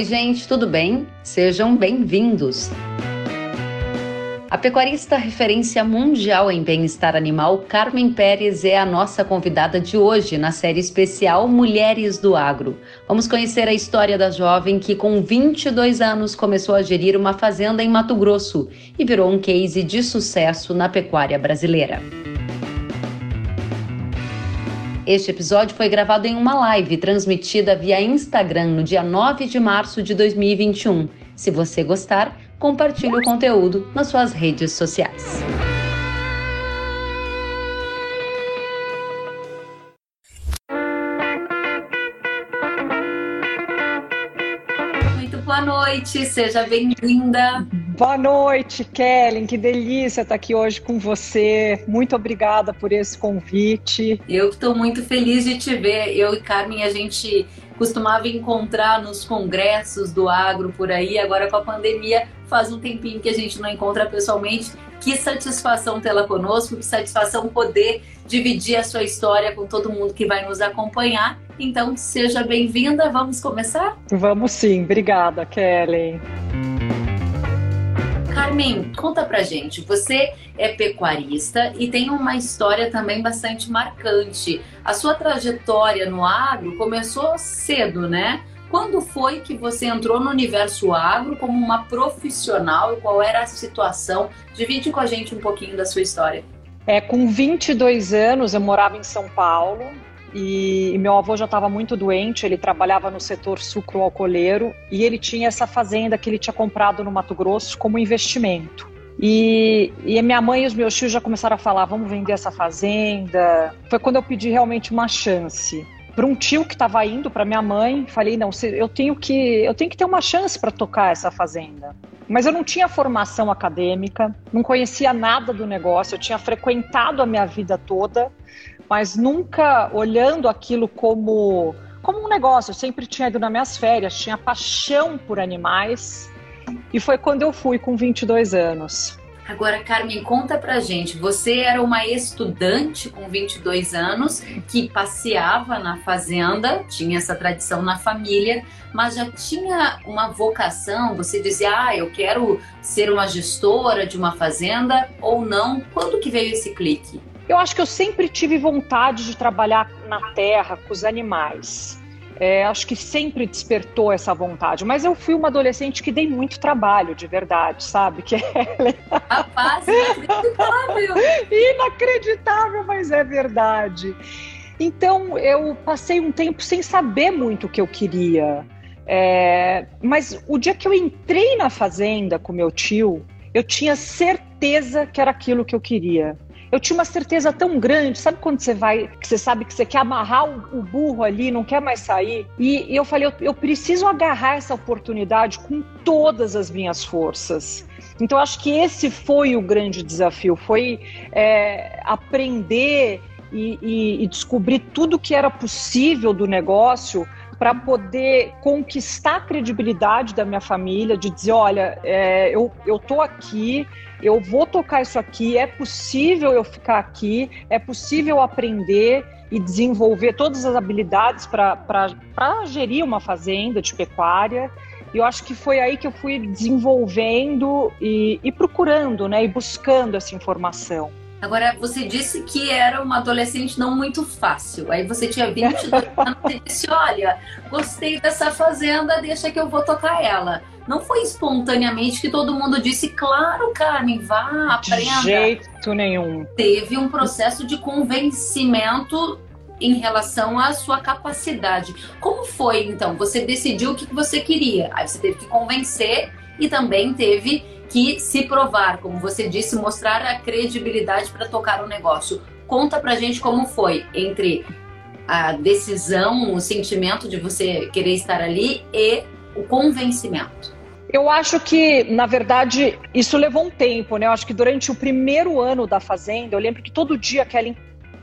Oi, gente, tudo bem? Sejam bem-vindos. A pecuarista referência mundial em bem-estar animal, Carmen Pérez, é a nossa convidada de hoje na série especial Mulheres do Agro. Vamos conhecer a história da jovem que, com 22 anos, começou a gerir uma fazenda em Mato Grosso e virou um case de sucesso na pecuária brasileira. Este episódio foi gravado em uma live transmitida via Instagram no dia 9 de março de 2021. Se você gostar, compartilhe o conteúdo nas suas redes sociais. Noite, seja bem-vinda. Boa noite, Kellen. Que delícia estar aqui hoje com você. Muito obrigada por esse convite. Eu estou muito feliz de te ver. Eu e Carmen, a gente costumava encontrar nos congressos do agro por aí, agora com a pandemia faz um tempinho que a gente não encontra pessoalmente. Que satisfação tê-la conosco, que satisfação poder dividir a sua história com todo mundo que vai nos acompanhar. Então, seja bem-vinda. Vamos começar? Vamos sim. Obrigada, Kellen. Carmen, conta pra gente. Você é pecuarista e tem uma história também bastante marcante. A sua trajetória no agro começou cedo, né? Quando foi que você entrou no universo agro como uma profissional e qual era a situação? Divide com a gente um pouquinho da sua história. É, com 22 anos, eu morava em São Paulo, e, e meu avô já estava muito doente, ele trabalhava no setor sucro-alcooleiro e ele tinha essa fazenda que ele tinha comprado no Mato Grosso como investimento. E, e minha mãe e os meus tios já começaram a falar: vamos vender essa fazenda. Foi quando eu pedi realmente uma chance para um tio que estava indo para minha mãe, falei não, eu tenho que eu tenho que ter uma chance para tocar essa fazenda. Mas eu não tinha formação acadêmica, não conhecia nada do negócio, eu tinha frequentado a minha vida toda, mas nunca olhando aquilo como, como um negócio. Eu sempre tinha ido nas minhas férias, tinha paixão por animais. E foi quando eu fui com 22 anos. Agora, Carmen, conta pra gente. Você era uma estudante com 22 anos que passeava na fazenda, tinha essa tradição na família, mas já tinha uma vocação? Você dizia, ah, eu quero ser uma gestora de uma fazenda ou não? Quando que veio esse clique? Eu acho que eu sempre tive vontade de trabalhar na terra, com os animais. É, acho que sempre despertou essa vontade. Mas eu fui uma adolescente que dei muito trabalho, de verdade, sabe? Que é... Rapaz, inacreditável! inacreditável, mas é verdade. Então eu passei um tempo sem saber muito o que eu queria. É... Mas o dia que eu entrei na fazenda com meu tio, eu tinha certeza que era aquilo que eu queria eu tinha uma certeza tão grande, sabe quando você vai, que você sabe que você quer amarrar o, burro ali, não quer mais sair? E, e eu falei, eu, eu preciso agarrar essa oportunidade com todas as minhas forças. Então, acho que esse foi o grande desafio, foi é, aprender e, e, e descobrir tudo que era possível do negócio para poder conquistar a credibilidade da minha família, de dizer, olha, é, eu, eu tô aqui, eu vou tocar isso aqui, é possível eu ficar aqui, é possível aprender e desenvolver todas as habilidades para gerir uma fazenda de pecuária. E eu acho que foi aí que eu fui desenvolvendo e, e procurando, né, e buscando essa informação. Agora, você disse que era uma adolescente não muito fácil. Aí você tinha 22 anos e disse: Olha, gostei dessa fazenda, deixa que eu vou tocar ela. Não foi espontaneamente que todo mundo disse: Claro, Carmen, vá, aprenda. De jeito nenhum. Teve um processo de convencimento em relação à sua capacidade. Como foi, então? Você decidiu o que você queria. Aí você teve que convencer e também teve que se provar, como você disse, mostrar a credibilidade para tocar o negócio. Conta pra gente como foi entre a decisão, o sentimento de você querer estar ali e o convencimento. Eu acho que, na verdade, isso levou um tempo, né? Eu acho que durante o primeiro ano da Fazenda, eu lembro que todo dia, Kelly,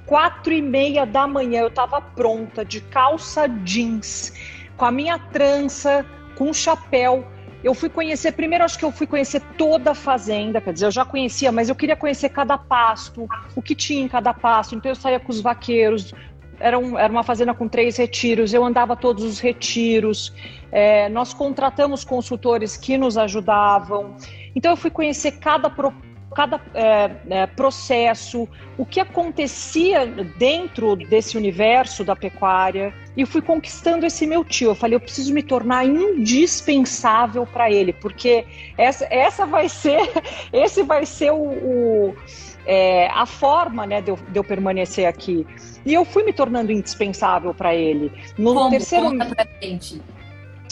quatro e meia da manhã, eu estava pronta, de calça jeans, com a minha trança, com um chapéu, eu fui conhecer, primeiro acho que eu fui conhecer toda a fazenda, quer dizer, eu já conhecia, mas eu queria conhecer cada pasto, o que tinha em cada pasto. Então eu saía com os vaqueiros, era, um, era uma fazenda com três retiros, eu andava todos os retiros, é, nós contratamos consultores que nos ajudavam. Então eu fui conhecer cada cada é, é, processo, o que acontecia dentro desse universo da pecuária e fui conquistando esse meu tio. Eu falei, eu preciso me tornar indispensável para ele, porque essa, essa vai ser, esse vai ser o, o é, a forma né, de eu, de, eu, permanecer aqui. E eu fui me tornando indispensável para ele. No Como? terceiro. Conta gente.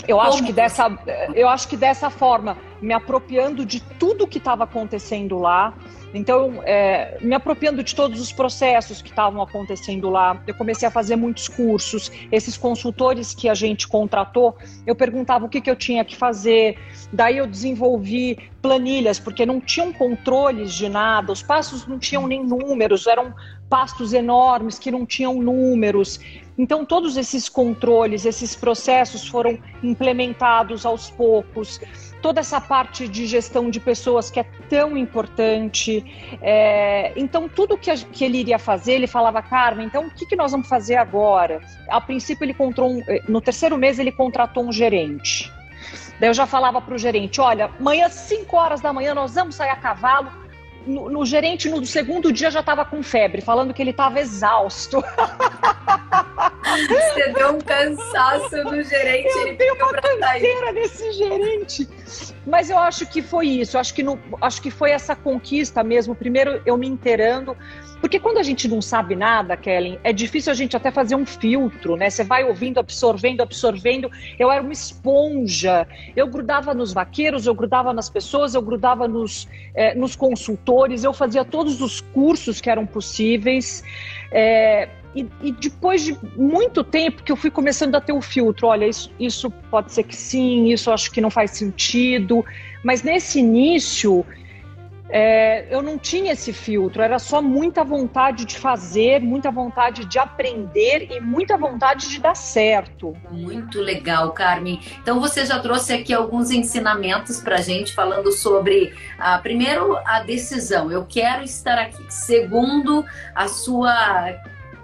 Eu acho, que dessa, eu acho que dessa forma, me apropriando de tudo que estava acontecendo lá, então, é, me apropriando de todos os processos que estavam acontecendo lá, eu comecei a fazer muitos cursos. Esses consultores que a gente contratou, eu perguntava o que, que eu tinha que fazer. Daí eu desenvolvi planilhas, porque não tinham controles de nada, os passos não tinham nem números, eram pastos enormes que não tinham números. Então, todos esses controles, esses processos foram implementados aos poucos. Toda essa parte de gestão de pessoas que é tão importante. É... então, tudo que, a, que, ele iria fazer, ele falava, Carmen, então o que, que nós vamos fazer agora? A princípio, ele contratou um, eh, no terceiro mês, ele contratou um gerente. Daí eu já falava para o gerente: olha, amanhã, 5 horas da manhã, nós vamos sair a cavalo no, no, gerente no segundo dia já estava com febre, falando que ele estava exausto. Você deu um cansaço no gerente. Eu ele dei uma canseira nesse gerente. Mas eu acho que foi isso. Acho que, acho que foi essa conquista mesmo. Primeiro, eu me inteirando. Porque quando a gente não sabe nada, Kellen, é difícil a gente até fazer um filtro, né? Você vai ouvindo, absorvendo, absorvendo. Eu era uma esponja. Eu grudava nos vaqueiros, eu grudava nas pessoas, eu grudava nos, é, nos consultores, eu fazia todos os cursos que eram possíveis. É, e, e, depois de muito tempo que eu fui começando a ter o filtro, olha, isso, isso pode ser que sim, isso acho que não faz sentido, mas nesse início é, eu não tinha esse filtro, era só muita vontade de fazer, muita vontade de aprender e muita vontade de dar certo. Muito legal, Carmen. Então você já trouxe aqui alguns ensinamentos para gente falando sobre, ah, primeiro, a decisão. Eu quero estar aqui. Segundo, a sua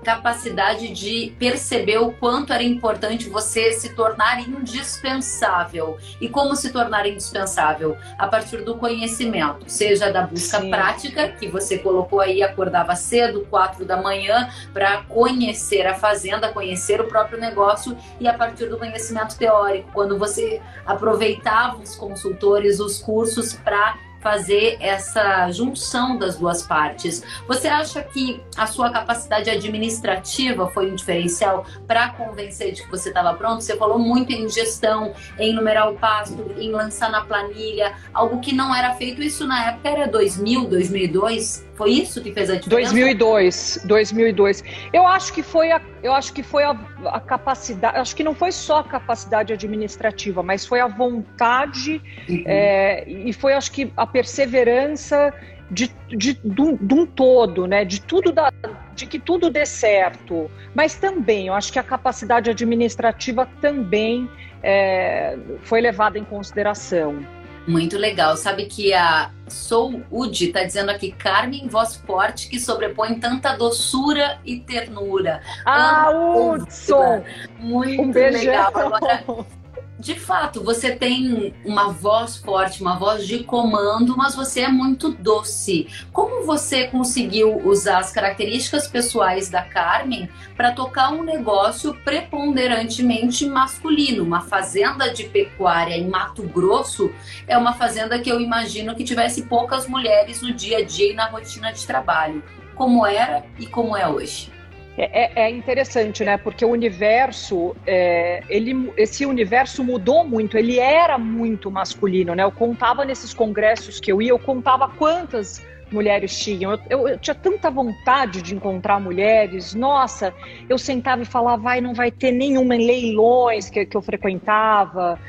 capacidade de perceber o quanto era importante você se tornar indispensável. E como se tornar indispensável? A partir do conhecimento, seja da busca Sim. prática, que você colocou aí, acordava cedo, quatro da manhã, para conhecer a fazenda, conhecer o próprio negócio, e a partir do conhecimento teórico, quando você aproveitava os consultores, os cursos para fazer essa junção das duas partes. Você acha que a sua capacidade administrativa foi um diferencial para convencer de que você estava pronto? Você falou muito em gestão, em numerar o pasto, em lançar na planilha, algo que não era feito. Isso na época era 2000, 2002. Foi isso que fez a diferença? 2002, 2002. Eu acho que foi a, eu acho que foi a, a capacidade, acho que não foi só a capacidade administrativa, mas foi a vontade uhum. é, e foi, acho que, a perseverança de, de, de, de, um todo, né? De tudo da, de que tudo dê certo. Mas também, eu acho que a capacidade administrativa também é, foi levada em consideração. Muito legal. Sabe que a Sou Udi está dizendo aqui, Carmen, voz forte que sobrepõe tanta doçura e ternura. Ah, Hudson! Muito um legal. Agora, de fato, você tem uma voz forte, uma voz de comando, mas você é muito doce. Como você conseguiu usar as características pessoais da Carmen para tocar um negócio preponderantemente masculino? Uma fazenda de pecuária em Mato Grosso é uma fazenda que eu imagino que tivesse poucas mulheres no dia a dia e na rotina de trabalho. Como era e como é hoje? É, é, é, interessante, né? Porque o universo, é, ele, esse universo mudou muito. Ele era muito masculino, né? Eu contava nesses congressos que eu ia, eu contava quantas mulheres tinham. Eu, eu, eu, tinha tanta vontade de encontrar mulheres. Nossa, eu sentava e falava, vai, não vai ter nenhuma em leilões que, que eu frequentava.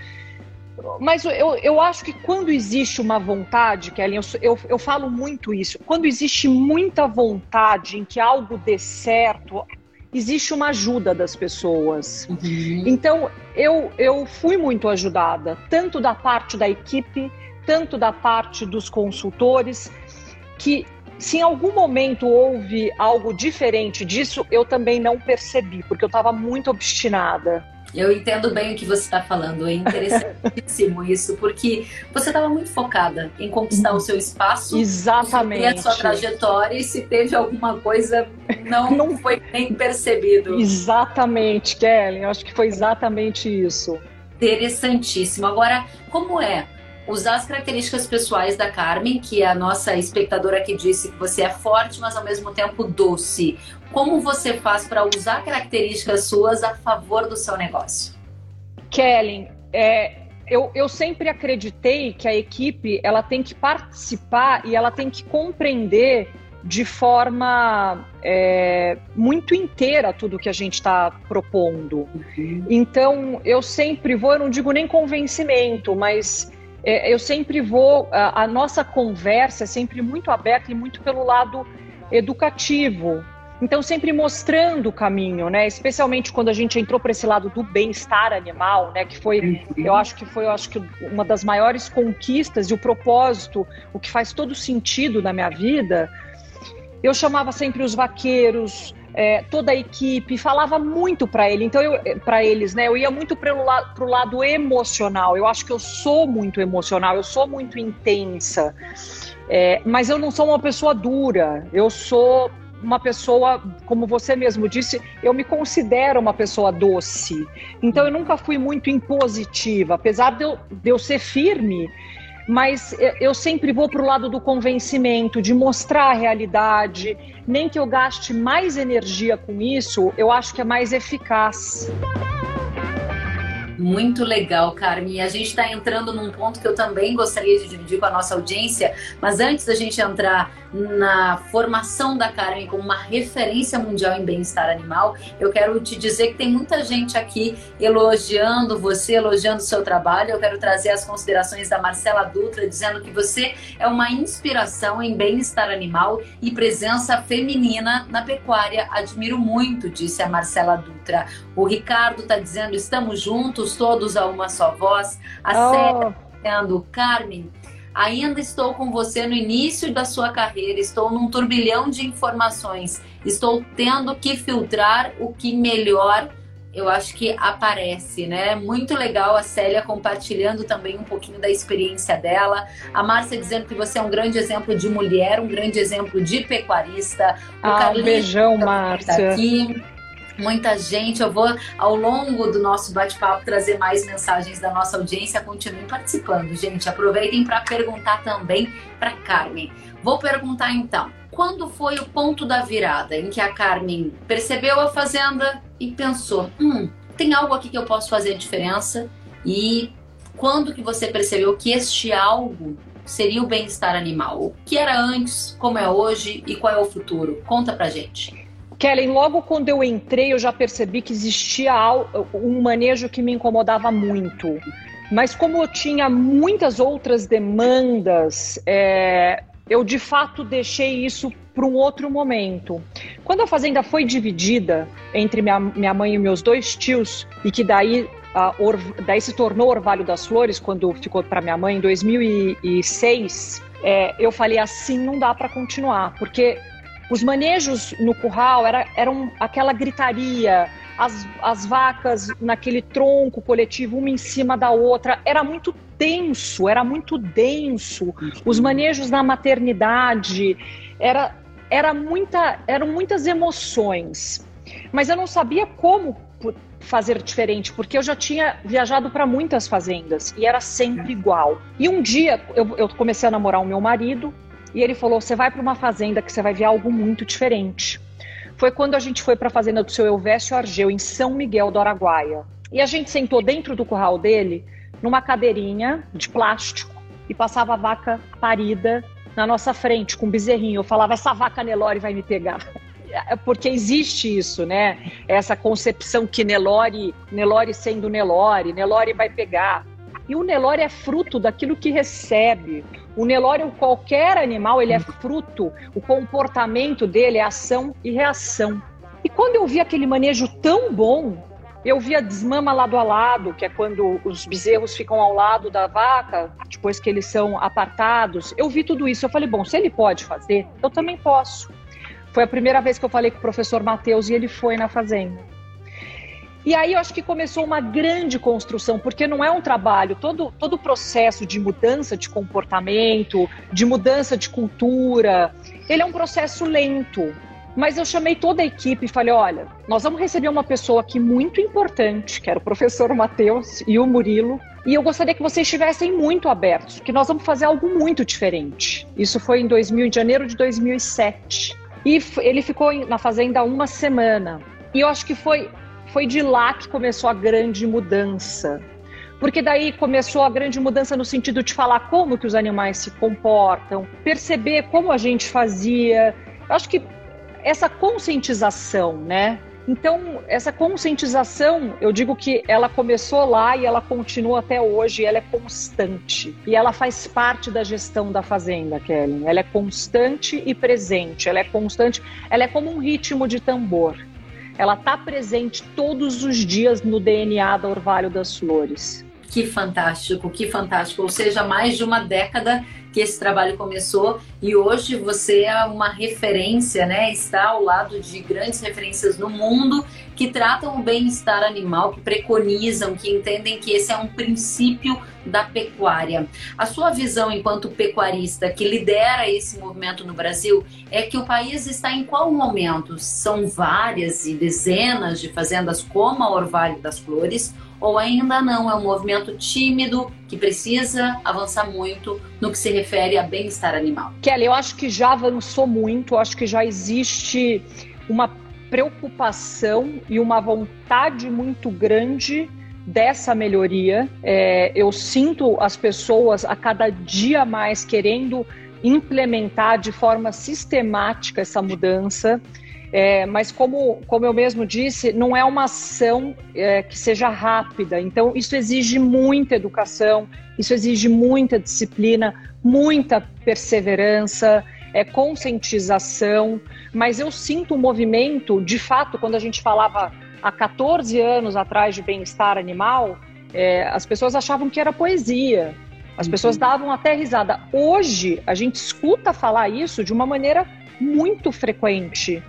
Mas eu, eu acho que quando existe uma vontade, Kelly, eu, eu, eu falo muito isso, quando existe muita vontade em que algo dê certo, existe uma ajuda das pessoas. Uhum. Então, eu, eu fui muito ajudada, tanto da parte da equipe, tanto da parte dos consultores, que Se em algum momento houve algo diferente disso, eu também não percebi, porque eu estava muito obstinada. Eu entendo bem o que você está falando, é interessantíssimo isso, porque você estava muito focada em conquistar o seu espaço, exatamente, a sua trajetória e se teve alguma coisa não, não foi nem percebido. Exatamente, Kelly, eu acho que foi exatamente isso. Interessantíssimo. Agora, como é usar as características pessoais da Carmen, que é a nossa espectadora que disse que você é forte, mas ao mesmo tempo doce. Como você faz para usar características suas a favor do seu negócio? Kellen, é, eu, eu sempre acreditei que a equipe ela tem que participar e ela tem que compreender de forma é, muito inteira tudo que a gente está propondo. Uhum. Então, eu sempre vou, eu não digo nem convencimento, mas eu sempre vou, a, a, nossa conversa é sempre muito aberta e muito pelo lado educativo. Então, sempre mostrando o caminho, né? Especialmente quando a gente entrou para esse lado do bem-estar animal, né? Que foi, uhum. eu acho que foi, eu acho que uma das maiores conquistas e o propósito, o que faz todo sentido na minha vida. Eu chamava sempre os vaqueiros, é, toda a equipe, falava muito para ele. Então, para eles, né? Eu ia muito para o lado emocional. Eu acho que eu sou muito emocional, eu sou muito intensa. É, mas eu não sou uma pessoa dura. Eu sou uma pessoa, como você mesmo disse, eu me considero uma pessoa doce. Então eu nunca fui muito impositiva, apesar de eu, de eu ser firme mas eu sempre vou para o lado do convencimento, de mostrar a realidade. Nem que eu gaste mais energia com isso, eu acho que é mais eficaz. Muito legal, Carmen. A gente está entrando num ponto que eu também gostaria de dividir com a nossa audiência, mas antes da gente entrar na formação da Carmen como uma referência mundial em bem-estar animal, eu quero te dizer que tem muita gente aqui elogiando você, elogiando o seu trabalho. Eu quero trazer as considerações da Marcela Dutra, dizendo que você é uma inspiração em bem-estar animal e presença feminina na pecuária. Admiro muito, disse a Marcela Dutra. O Ricardo está dizendo: estamos juntos, todos a uma só voz. A oh. Célia tá dizendo: Carmen Ainda estou com você no início da sua carreira, estou num turbilhão de informações, estou tendo que filtrar o que melhor eu acho que aparece, né? Muito legal a Célia compartilhando também um pouquinho da experiência dela. A Márcia dizendo que você é um grande exemplo de mulher, um grande exemplo de pecuarista. O ah, um beijão, tá Márcia. Aqui muita gente. Eu vou, ao longo do nosso bate-papo, trazer mais mensagens da nossa audiência. Continuem participando, gente. Aproveitem para perguntar também para Carmen. Vou perguntar então. Quando foi o ponto da virada em que a Carmen percebeu a fazenda e pensou: hum, tem algo aqui que eu posso fazer diferença? E quando que você percebeu que este algo seria o bem-estar animal? O que era antes, como é hoje e qual é o futuro? Conta pra gente. Kellen, logo quando eu entrei, eu já percebi que existia um manejo que me incomodava muito. Mas como eu tinha muitas outras demandas, é, eu de fato deixei isso para um outro momento. Quando a fazenda foi dividida entre minha, minha mãe e meus dois tios, e que daí, Or, daí se tornou Orvalho das Flores, quando ficou para minha mãe em 2006, é, eu falei assim: não dá para continuar, porque os manejos no curral era, eram aquela gritaria, as, as vacas naquele tronco coletivo, uma em cima da outra. Era muito denso, era muito denso. Os manejos na maternidade, era, era muita, eram muitas emoções. Mas eu não sabia como fazer diferente, porque eu já tinha viajado para muitas fazendas e era sempre igual. E um dia eu, eu comecei a namorar o meu marido, e ele falou: você vai para uma fazenda que você vai ver algo muito diferente. Foi quando a gente foi para a fazenda do seu Elvésio Argeu, em São Miguel do Araguaia. E a gente sentou dentro do curral dele, numa cadeirinha de plástico, e passava a vaca parida na nossa frente, com um bezerrinho. Eu falava: essa vaca Nelore vai me pegar é porque existe isso, né? Essa concepção que Nelore, Nelore sendo Nelore, Nelore vai pegar. E o Nelore é fruto daquilo que recebe. O Nelore, qualquer animal, ele é fruto, o comportamento dele é ação e reação. E quando eu vi aquele manejo tão bom, Eu via desmama lado a lado, que é quando os bezerros ficam ao lado da vaca, depois que eles são apartados. Eu vi tudo isso. Eu falei, bom, se ele pode fazer, eu também posso. Foi a primeira vez que eu falei com o professor Matheus e ele foi na fazenda. E aí eu acho que começou uma grande construção, porque não é um trabalho, todo, todo o processo de mudança de comportamento, de mudança de cultura, ele é um processo lento. Mas eu chamei toda a equipe e falei: olha, nós vamos receber uma pessoa aqui muito importante, que era o professor Matheus e o Murilo, e eu gostaria que vocês estivessem muito abertos, que nós vamos fazer algo muito diferente. Isso foi em 2000, em janeiro de 2007. E ele ficou na fazenda uma semana. E eu acho que foi, foi de lá que começou a grande mudança. Porque daí começou a grande mudança no sentido de falar como que os animais se comportam, perceber como a gente fazia. Eu acho que essa conscientização, né? Então, essa conscientização, eu digo que ela começou lá e ela continua até hoje, ela é constante. E ela faz parte da gestão da fazenda, Kelly. Ela é constante e presente. Ela é constante, ela é como um ritmo de tambor. Ela está presente todos os dias no DNA da Orvalho das Flores. Que fantástico, que fantástico. Ou seja, mais de uma década que esse trabalho começou e hoje você é uma referência, né? Está ao lado de grandes referências no mundo que tratam o bem-estar animal, que preconizam, que entendem que esse é um princípio da pecuária. A sua visão enquanto pecuarista que lidera esse movimento no Brasil é que o país está em qual momento? São várias e dezenas de fazendas como a Orvalho das Flores ou ainda não é um movimento tímido que precisa avançar muito no que se refere a bem-estar animal? Kelly, eu acho que já avançou muito, acho que já existe uma preocupação e uma vontade muito grande dessa melhoria. É, eu sinto as pessoas a cada dia mais querendo implementar de forma sistemática essa mudança. É, mas como, como eu mesmo disse, não é uma ação é, que seja rápida. Então, isso exige muita educação, isso exige muita disciplina, muita perseverança, é, conscientização. Mas eu sinto um movimento, de fato, quando a gente falava há 14 anos atrás de bem-estar animal, é, as pessoas achavam que era poesia. As pessoas uhum. davam até risada. Hoje, a gente escuta falar isso de uma maneira muito frequente.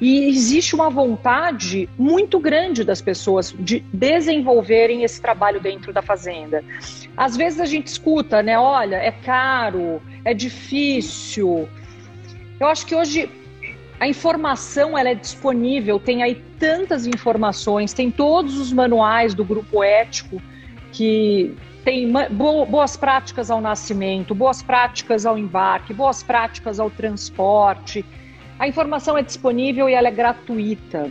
E existe uma vontade muito grande das pessoas de desenvolverem esse trabalho dentro da fazenda. Às vezes a gente escuta, né? Olha, é caro, é difícil. Eu acho que hoje a informação ela é disponível, tem aí tantas informações, tem todos os manuais do grupo ético que tem boas práticas ao nascimento, boas práticas ao embarque, boas práticas ao transporte. A informação é disponível e ela é gratuita.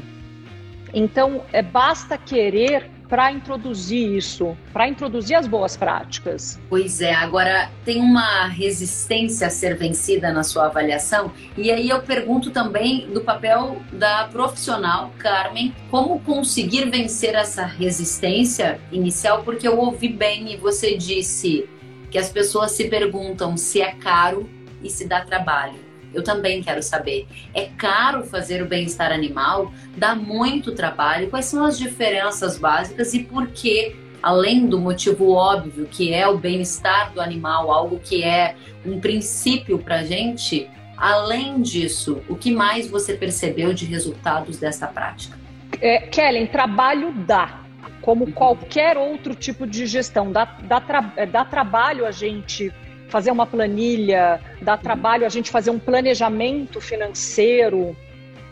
Então, é, basta querer para introduzir isso, para introduzir as boas práticas. Pois é, agora tem uma resistência a ser vencida na sua avaliação, e aí eu pergunto também do papel da profissional, Carmen, como conseguir vencer essa resistência inicial, porque eu ouvi bem e você disse que as pessoas se perguntam se é caro e se dá trabalho. Eu também quero saber. É caro fazer o bem-estar animal? Dá muito trabalho? Quais são as diferenças básicas e por que, além do motivo óbvio que é o bem-estar do animal, algo que é um princípio para gente, além disso, o que mais você percebeu de resultados dessa prática? É, Kellen, trabalho dá como qualquer outro tipo de gestão. Dá, dá, tra dá trabalho a gente fazer uma planilha, dá trabalho a gente fazer um planejamento financeiro,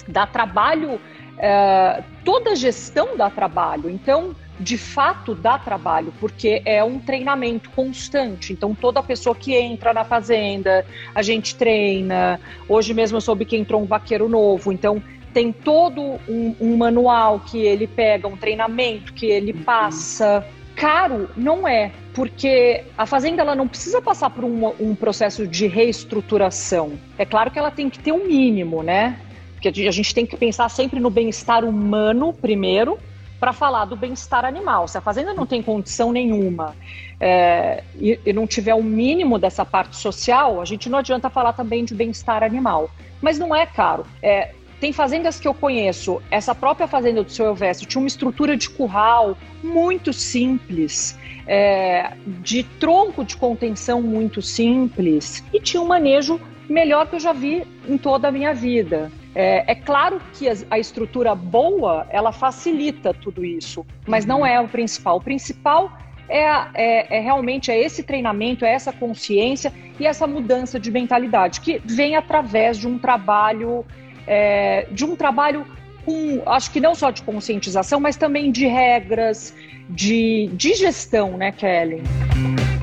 dá trabalho, é, toda gestão dá trabalho. Então, de fato, dá trabalho, porque é um treinamento constante. Então, toda pessoa que entra na fazenda, a gente treina. Hoje mesmo eu soube que entrou um vaqueiro novo, então tem todo um, um manual que ele pega, um treinamento que ele passa. Caro não é, porque a fazenda ela não precisa passar por um, um processo de reestruturação. É claro que ela tem que ter um mínimo, né? Porque a gente tem que pensar sempre no bem-estar humano primeiro, para falar do bem-estar animal. Se a fazenda não tem condição nenhuma é, e, e, não tiver o mínimo dessa parte social, a gente não adianta falar também de bem-estar animal. Mas não é caro. É, tem fazendas que eu conheço, essa própria fazenda do seu Elvésio tinha uma estrutura de curral muito simples, é, de tronco de contenção muito simples e tinha um manejo melhor que eu já vi em toda a minha vida. É, é claro que a, a, estrutura boa ela facilita tudo isso, mas não é o principal. O principal é, é, é, realmente é esse treinamento, é essa consciência e essa mudança de mentalidade que vem através de um trabalho, é, de um trabalho com, acho que não só de conscientização, mas também de regras, de, de gestão, né, Kelly?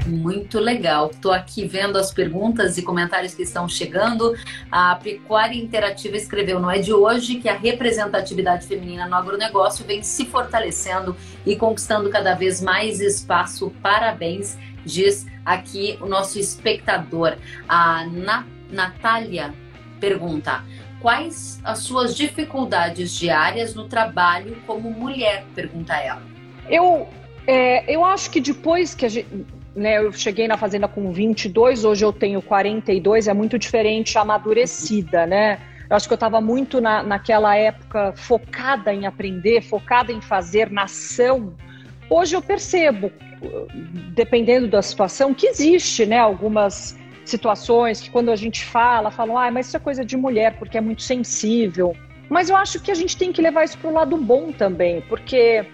Muito legal. Estou aqui vendo as perguntas e comentários que estão chegando. A Pecuária Interativa escreveu: não é de hoje que a representatividade feminina no agronegócio vem se fortalecendo e conquistando cada vez mais espaço. Parabéns, diz aqui o nosso espectador. A Na Natália pergunta: quais as suas dificuldades diárias no trabalho como mulher? Pergunta ela. Eu, é, eu acho que depois que a gente né, eu cheguei na fazenda com 22, hoje eu tenho 42, é muito diferente, amadurecida, né? Eu acho que eu estava muito na, naquela época focada em aprender, focada em fazer nação. Hoje eu percebo, dependendo da situação, que existe, né, algumas situações que quando a gente fala, falam, ah, mas isso é coisa de mulher, porque é muito sensível. Mas eu acho que a gente tem que levar isso para o lado bom também, porque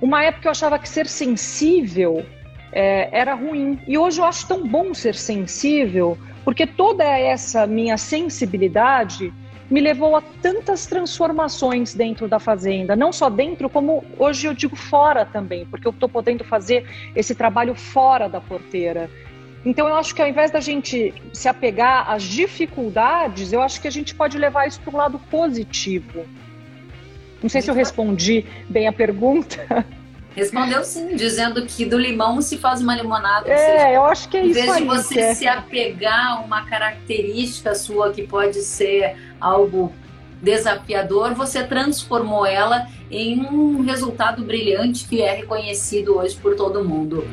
uma época eu achava que ser sensível é, era ruim. E hoje eu acho tão bom ser sensível, porque toda essa minha sensibilidade me levou a tantas transformações dentro da fazenda, não só dentro, como hoje eu digo fora também, porque eu estou podendo fazer esse trabalho fora da porteira. Então eu acho que ao invés da gente se apegar às dificuldades, eu acho que a gente pode levar isso para um lado positivo. Não sei se eu respondi bem a pergunta. Respondeu sim, dizendo que do limão se faz uma limonada. É, seja, eu acho que é isso. Em vez de você é. se apegar a uma característica sua que pode ser algo desafiador, você transformou ela em um resultado brilhante que é reconhecido hoje por todo mundo.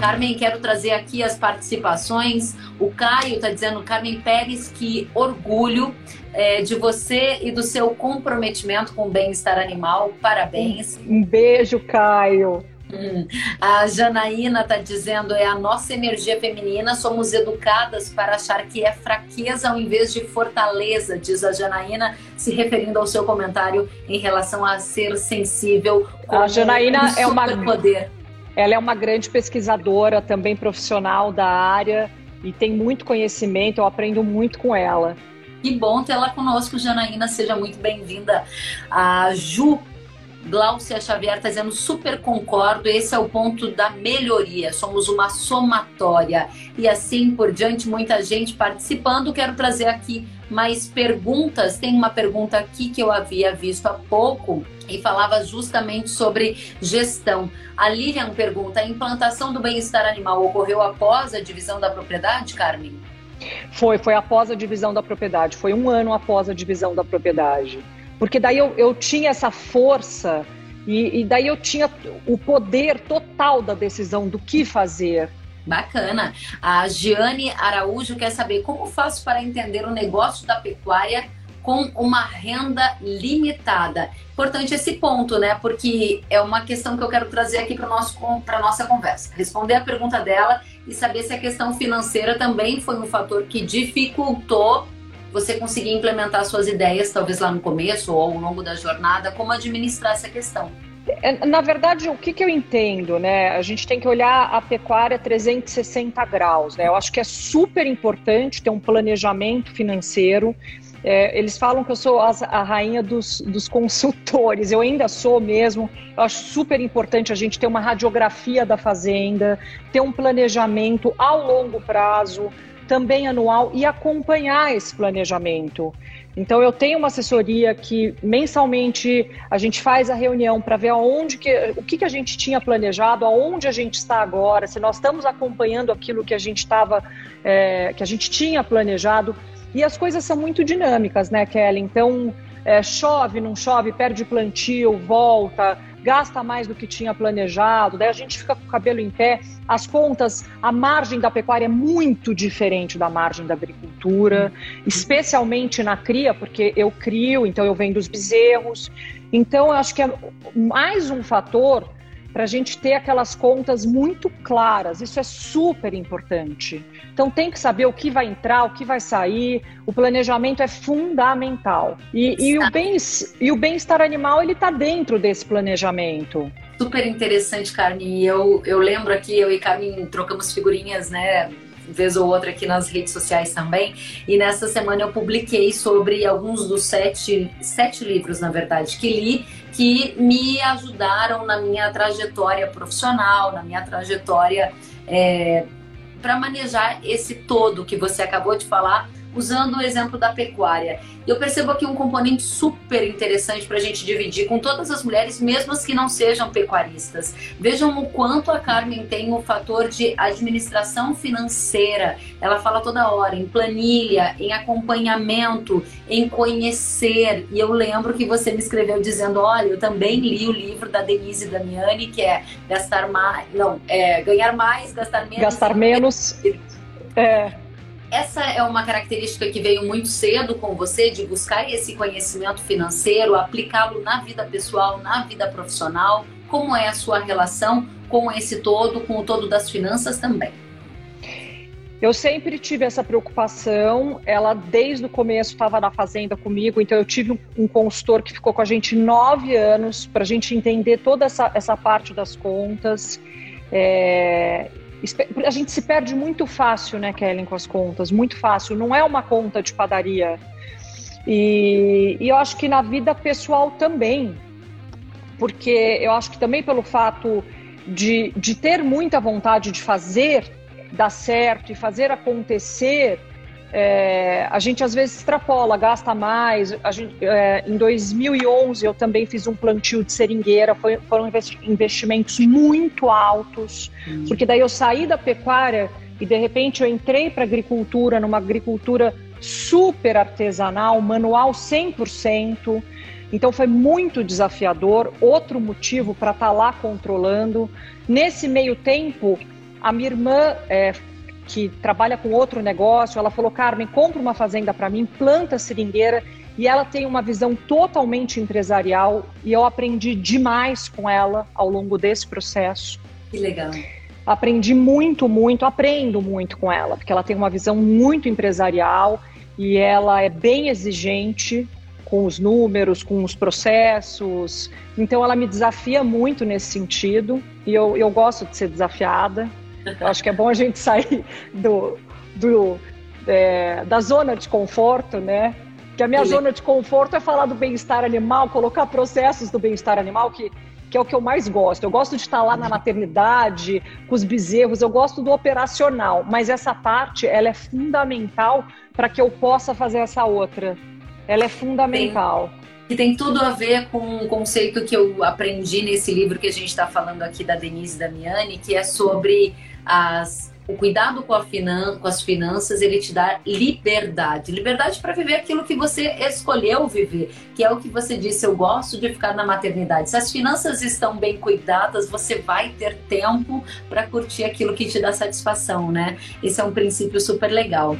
Carmen, quero trazer aqui as participações. O Caio está dizendo, Carmen Pérez, que orgulho é, de você e do seu comprometimento com o bem-estar animal. Parabéns. Um beijo, Caio. Hum. A Janaína está dizendo: é a nossa energia feminina, somos educadas para achar que é fraqueza ao invés de fortaleza, diz a Janaína, se referindo ao seu comentário em relação a ser sensível. a Janaína um é uma poder. Ela é uma grande pesquisadora, também profissional da área e tem muito conhecimento, eu aprendo muito com ela. Que bom ter ela conosco, Janaína, seja muito bem-vinda. A Ju Glaucia Xavier está dizendo super concordo, esse é o ponto da melhoria, somos uma somatória. E assim por diante, muita gente participando. Quero trazer aqui mais perguntas. Tem uma pergunta aqui que eu havia visto há pouco e falava justamente sobre gestão. A Lilian pergunta: a implantação do bem-estar animal ocorreu após a divisão da propriedade, Carmen? Foi, foi após a divisão da propriedade, foi um ano após a divisão da propriedade porque daí eu, eu tinha essa força e, e daí eu tinha o poder total da decisão do que fazer. Bacana. A Giane Araújo quer saber como faço para entender o negócio da pecuária com uma renda limitada. Importante esse ponto, né? Porque é uma questão que eu quero trazer aqui para a nossa conversa. Responder a pergunta dela e saber se a questão financeira também foi um fator que dificultou você conseguir implementar suas ideias, talvez lá no começo ou ao longo da jornada, como administrar essa questão. É, na verdade, o que, que eu entendo, né? A gente tem que olhar a pecuária 360 graus, né? Eu acho que é super importante ter um planejamento financeiro. É, eles falam que eu sou a, a rainha dos, dos, consultores, eu ainda sou mesmo. Eu acho super importante a gente ter uma radiografia da fazenda, ter um planejamento ao longo prazo, também anual e acompanhar esse planejamento. Então eu tenho uma assessoria que mensalmente a gente faz a reunião para ver aonde que, o que, que a gente tinha planejado, aonde a gente está agora, se nós estamos acompanhando aquilo que a gente estava, é, que a gente tinha planejado. E as coisas são muito dinâmicas, né, Kelly? Então é, chove, não chove, perde plantio, volta, gasta mais do que tinha planejado, daí a gente fica com o cabelo em pé. As contas, a margem da pecuária é muito diferente da margem da agricultura, especialmente na cria, porque eu crio, então eu vendo os bezerros. Então, eu acho que é mais um fator para a gente ter aquelas contas muito claras. Isso é super importante. Então tem que saber o que vai entrar, o que vai sair. O planejamento é fundamental. E, e o bem o bem-estar animal ele está dentro desse planejamento. Super interessante, Carmen. Eu, eu lembro aqui, eu e Carmen trocamos figurinhas, né? vez ou outra aqui nas redes sociais também. E nessa semana eu publiquei sobre alguns dos sete, sete livros, na verdade, que li, que me ajudaram na minha trajetória profissional, na minha trajetória é, para manejar esse todo que você acabou de falar usando o exemplo da pecuária. Eu percebo aqui um componente super interessante para a gente dividir com todas as mulheres, mesmo as que não sejam pecuaristas. Vejam o quanto a Carmen tem o fator de administração financeira. Ela fala toda hora em planilha, em acompanhamento, em conhecer. E eu lembro que você me escreveu dizendo: olha, eu também li o livro da Denise Damiani, que é gastar mais, não, é ganhar mais, gastar menos. Gastar menos. É essa é uma característica que veio muito cedo com você, de buscar esse conhecimento financeiro, aplicá-lo na vida pessoal, na vida profissional. Como é a sua relação com esse todo, com o todo das finanças também? Eu sempre tive essa preocupação. Ela, desde o começo, estava na fazenda comigo. Então, eu tive um, consultor que ficou com a gente nove anos para a gente entender toda essa, essa parte das contas. É, a gente se perde muito fácil, né, Kellen, com as contas, muito fácil. Não é uma conta de padaria. E, e eu acho que na vida pessoal também, porque eu acho que também pelo fato de, de ter muita vontade de fazer dar certo e fazer acontecer, é, a gente às vezes extrapola, gasta mais. Gente, é, em 2011 eu também fiz um plantio de seringueira, foi, foram investimentos muito altos, hum. porque daí eu saí da pecuária e de repente eu entrei para agricultura, numa agricultura super artesanal, manual 100%. Então foi muito desafiador, outro motivo para estar tá lá controlando. Nesse meio tempo, a minha irmã é, que trabalha com outro negócio, ela falou: Carmen, compra uma fazenda para mim, planta seringueira. E ela tem uma visão totalmente empresarial e eu aprendi demais com ela ao longo desse processo. Que legal. Aprendi muito, muito, aprendo muito com ela, porque ela tem uma visão muito empresarial e ela é bem exigente com os números, com os processos. Então ela me desafia muito nesse sentido e eu, eu gosto de ser desafiada. Eu acho que é bom a gente sair do, do, é, da zona de conforto, né? Que a minha Ele... zona de conforto é falar do bem-estar animal, colocar processos do bem-estar animal, que, que é o que eu mais gosto. Eu gosto de estar lá na maternidade, com os bezerros, eu gosto do operacional, mas essa parte ela é fundamental para que eu possa fazer essa outra. Ela é fundamental. que tem tudo a ver com um conceito que eu aprendi nesse livro que a gente está falando aqui da Denise Damiani, que é sobre as, o cuidado com, finan, com as finanças, ele te dá liberdade. Liberdade para viver aquilo que você escolheu viver, que é o que você disse, eu gosto de ficar na maternidade. Se as finanças estão bem cuidadas, você vai ter tempo para curtir aquilo que te dá satisfação, né? Esse é um princípio super legal.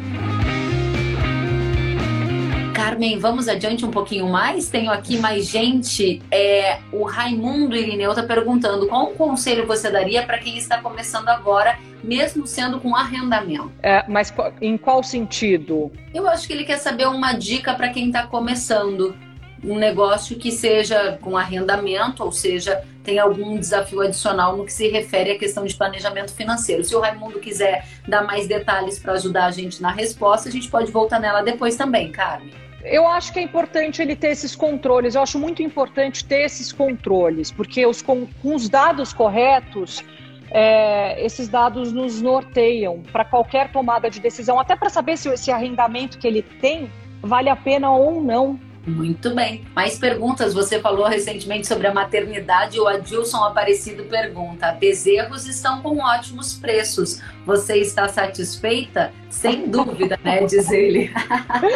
Carmen, vamos adiante um pouquinho mais? Tenho aqui mais gente. É, o Raimundo Irineu está perguntando qual conselho você daria para quem está começando agora, mesmo sendo com arrendamento? É, mas em qual sentido? Eu acho que ele quer saber uma dica para quem está começando um negócio que seja com arrendamento, ou seja, tem algum desafio adicional no que se refere à questão de planejamento financeiro. Se o Raimundo quiser dar mais detalhes para ajudar a gente na resposta, a gente pode voltar nela depois também, Carmen. Eu acho que é importante ele ter esses controles. Eu acho muito importante ter esses controles, porque os, com, com os dados corretos, é, esses dados nos norteiam para qualquer tomada de decisão, até para saber se esse arrendamento que ele tem vale a pena ou não. Muito bem. Mais perguntas? Você falou recentemente sobre a maternidade. O Adilson Aparecido pergunta: bezerros estão com ótimos preços. Você está satisfeita? Sem dúvida, né? Diz ele.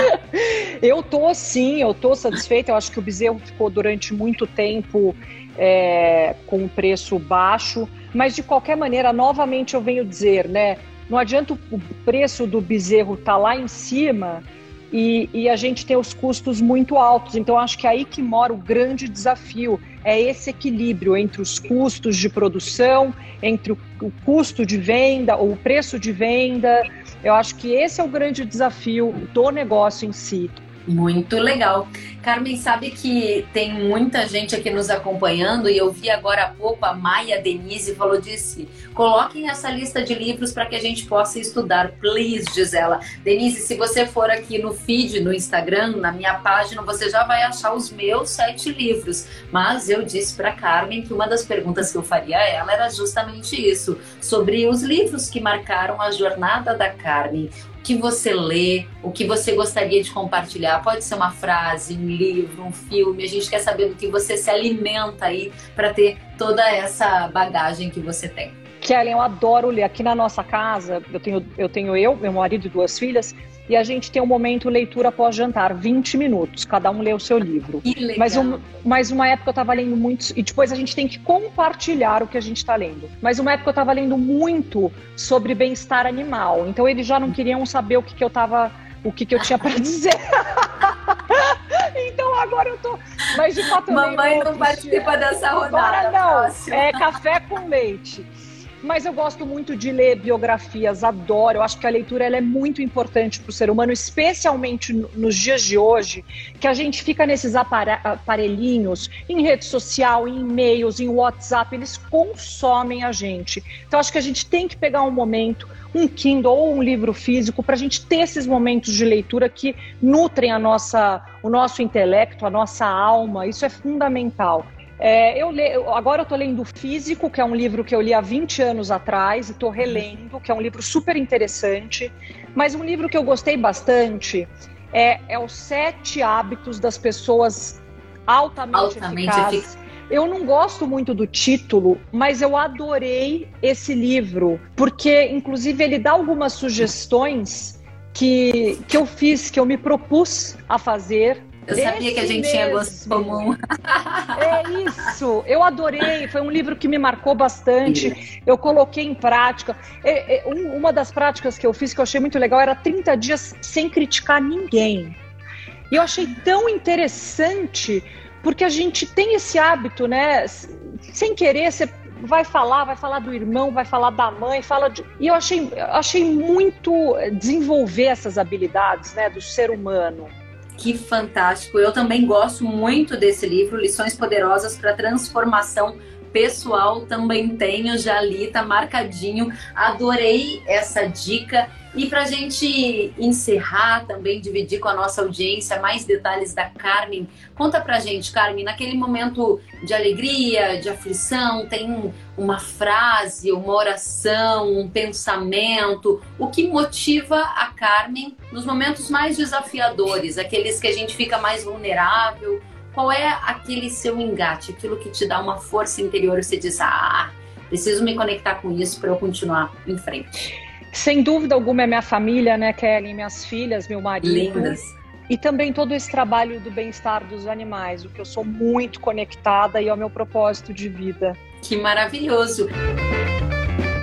eu tô sim, eu tô satisfeita. Eu acho que o bezerro ficou durante muito tempo é, com um preço baixo, mas de qualquer maneira, novamente eu venho dizer, né? Não adianta o preço do bezerro estar tá lá em cima e, e, a gente tem os custos muito altos. Então, acho que é aí que mora o grande desafio. É esse equilíbrio entre os custos de produção, entre o, o custo de venda, ou o preço de venda. Eu acho que esse é o grande desafio do negócio em si. Muito legal. Carmen, sabe que tem muita gente aqui nos acompanhando e eu vi agora há pouco a Maia Denise falou disse: coloquem essa lista de livros para que a gente possa estudar, please, diz ela. Denise, se você for aqui no feed, no Instagram, na minha página, você já vai achar os meus sete livros. Mas eu disse para Carmen que uma das perguntas que eu faria a ela era justamente isso, sobre os livros que marcaram a jornada da Carmen que você lê, o que você gostaria de compartilhar. Pode ser uma frase, um livro, um filme. A gente quer saber do que você se alimenta aí para ter toda essa bagagem que você tem. Kellen, eu adoro ler. Aqui na nossa casa, eu tenho eu, tenho eu meu marido e duas filhas e a gente tem um momento leitura após jantar, 20 minutos, cada um lê o seu livro. Mas, um, mas uma época eu estava lendo muito, e depois a gente tem que compartilhar o que a gente está lendo. Mas uma época eu estava lendo muito sobre bem-estar animal, então eles já não queriam saber o que, que eu estava, o que, que eu tinha para dizer. então agora eu tô. Mas de fato eu Mamãe não participa dessa rodada. Agora não. É café com leite mas eu gosto muito de ler biografias, adoro. Eu acho que a leitura ela é muito importante para o ser humano, especialmente nos dias de hoje, que a gente fica nesses aparelhinhos, em rede social, em e-mails, em WhatsApp, eles consomem a gente. Então acho que a gente tem que pegar um momento, um Kindle ou um livro físico para a gente ter esses momentos de leitura que nutrem a nossa, o nosso intelecto, a nossa alma. Isso é fundamental. É, eu le... Agora eu estou lendo o Físico, que é um livro que eu li há 20 anos atrás, e estou relendo, que é um livro super interessante. Mas um livro que eu gostei bastante é, é Os Sete Hábitos das Pessoas Altamente, altamente Eficazes. Eu não gosto muito do título, mas eu adorei esse livro, porque, inclusive, ele dá algumas sugestões que, que eu fiz, que eu me propus a fazer eu sabia que a gente mesmo. tinha gosto comum. É isso. Eu adorei. Foi um livro que me marcou bastante. Eu coloquei em prática. É, é, uma das práticas que eu fiz que eu achei muito legal era 30 dias sem criticar ninguém. E eu achei tão interessante porque a gente tem esse hábito, né? Sem querer, você vai falar, vai falar do irmão, vai falar da mãe, fala de... E eu achei, achei muito desenvolver essas habilidades, né, do ser humano. Que fantástico! Eu também gosto muito desse livro, Lições Poderosas para Transformação Pessoal. Também tenho, já li, tá marcadinho. Adorei essa dica. E para a gente encerrar, também dividir com a nossa audiência mais detalhes da Carmen, conta para a gente, Carmen, naquele momento de alegria, de aflição, tem uma frase, uma oração, um pensamento, o que motiva a Carmen nos momentos mais desafiadores, aqueles que a gente fica mais vulnerável? Qual é aquele seu engate, aquilo que te dá uma força interior você diz, ah, preciso me conectar com isso para eu continuar em frente? Sem dúvida alguma é minha família, né, Kelly? Minhas filhas, meu marido. Lindas. E também todo esse trabalho do bem-estar dos animais, o que eu sou muito conectada e é o meu propósito de vida. Que maravilhoso!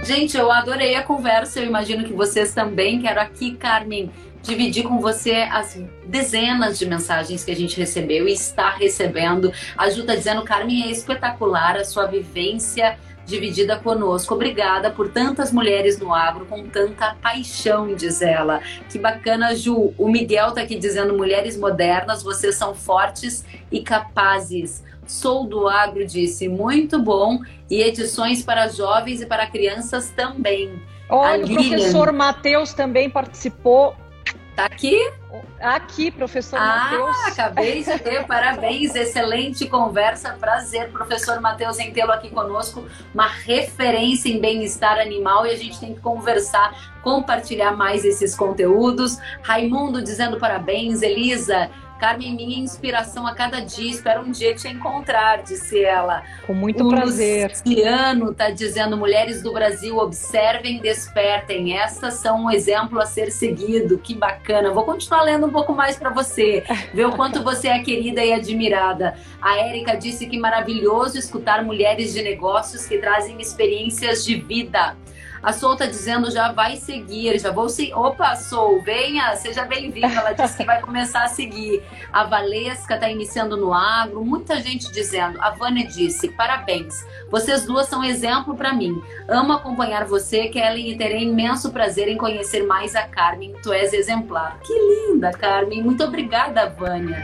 Gente, eu adorei a conversa, eu imagino que vocês também. Quero aqui, Carmen, dividir com você as dezenas de mensagens que a gente recebeu e está recebendo. A Ju está dizendo, Carmen, é espetacular a sua vivência dividida conosco. Obrigada por tantas mulheres no agro com tanta paixão, diz ela. Que bacana, Ju. O Miguel tá aqui dizendo: mulheres modernas, vocês são fortes e capazes. Sou do agro, disse. Muito bom. E edições para jovens e para crianças também. Olha, o professor Matheus também participou Tá aqui? Aqui, professor ah, Matheus. acabei de ter, parabéns, excelente conversa, prazer, professor Matheus, em tê-lo aqui conosco, uma referência em bem-estar animal e a gente tem que conversar, compartilhar mais esses conteúdos. Raimundo dizendo parabéns, Elisa, Carmen, minha inspiração a cada dia. Espero um dia te encontrar, disse ela. Com muito o prazer. Luciano está dizendo: mulheres do Brasil, observem, despertem. Essas são um exemplo a ser seguido. Que bacana. Vou continuar lendo um pouco mais para você, ver o quanto você é querida e admirada. A Érica disse que maravilhoso escutar mulheres de negócios que trazem experiências de vida. A Sol tá dizendo já vai seguir, já vou seguir. Opa, Sol, venha, seja bem-vinda. Ela disse que vai começar a seguir. A Valesca tá iniciando no agro, muita gente dizendo. A Vânia disse: parabéns, vocês duas são exemplo para mim. Amo acompanhar você, Kelly, e terei imenso prazer em conhecer mais a Carmen. Tu és exemplar. Que linda, Carmen. Muito obrigada, Vânia.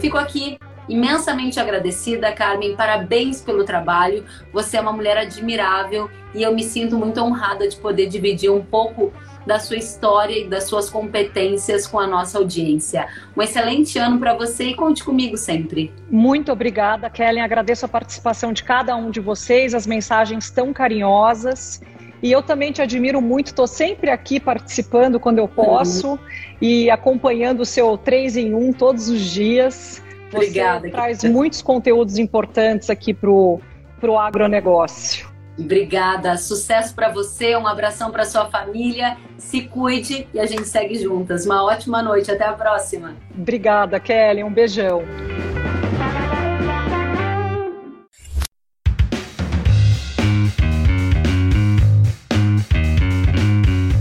Fico aqui imensamente agradecida, Carmen. Parabéns pelo trabalho. Você é uma mulher admirável e eu me sinto muito honrada de poder dividir um pouco da sua história e das suas competências com a nossa audiência. Um excelente ano para você e conte comigo sempre. Muito obrigada, Kellen. Agradeço a participação de cada um de vocês, as mensagens tão carinhosas. E eu também te admiro muito, estou sempre aqui participando quando eu posso uhum. e acompanhando o seu 3 em 1 todos os dias. Obrigada. Você traz muitos conteúdos importantes aqui para o agronegócio. Obrigada, sucesso para você, um abração para sua família, se cuide e a gente segue juntas. Uma ótima noite, até a próxima. Obrigada, Kelly, um beijão.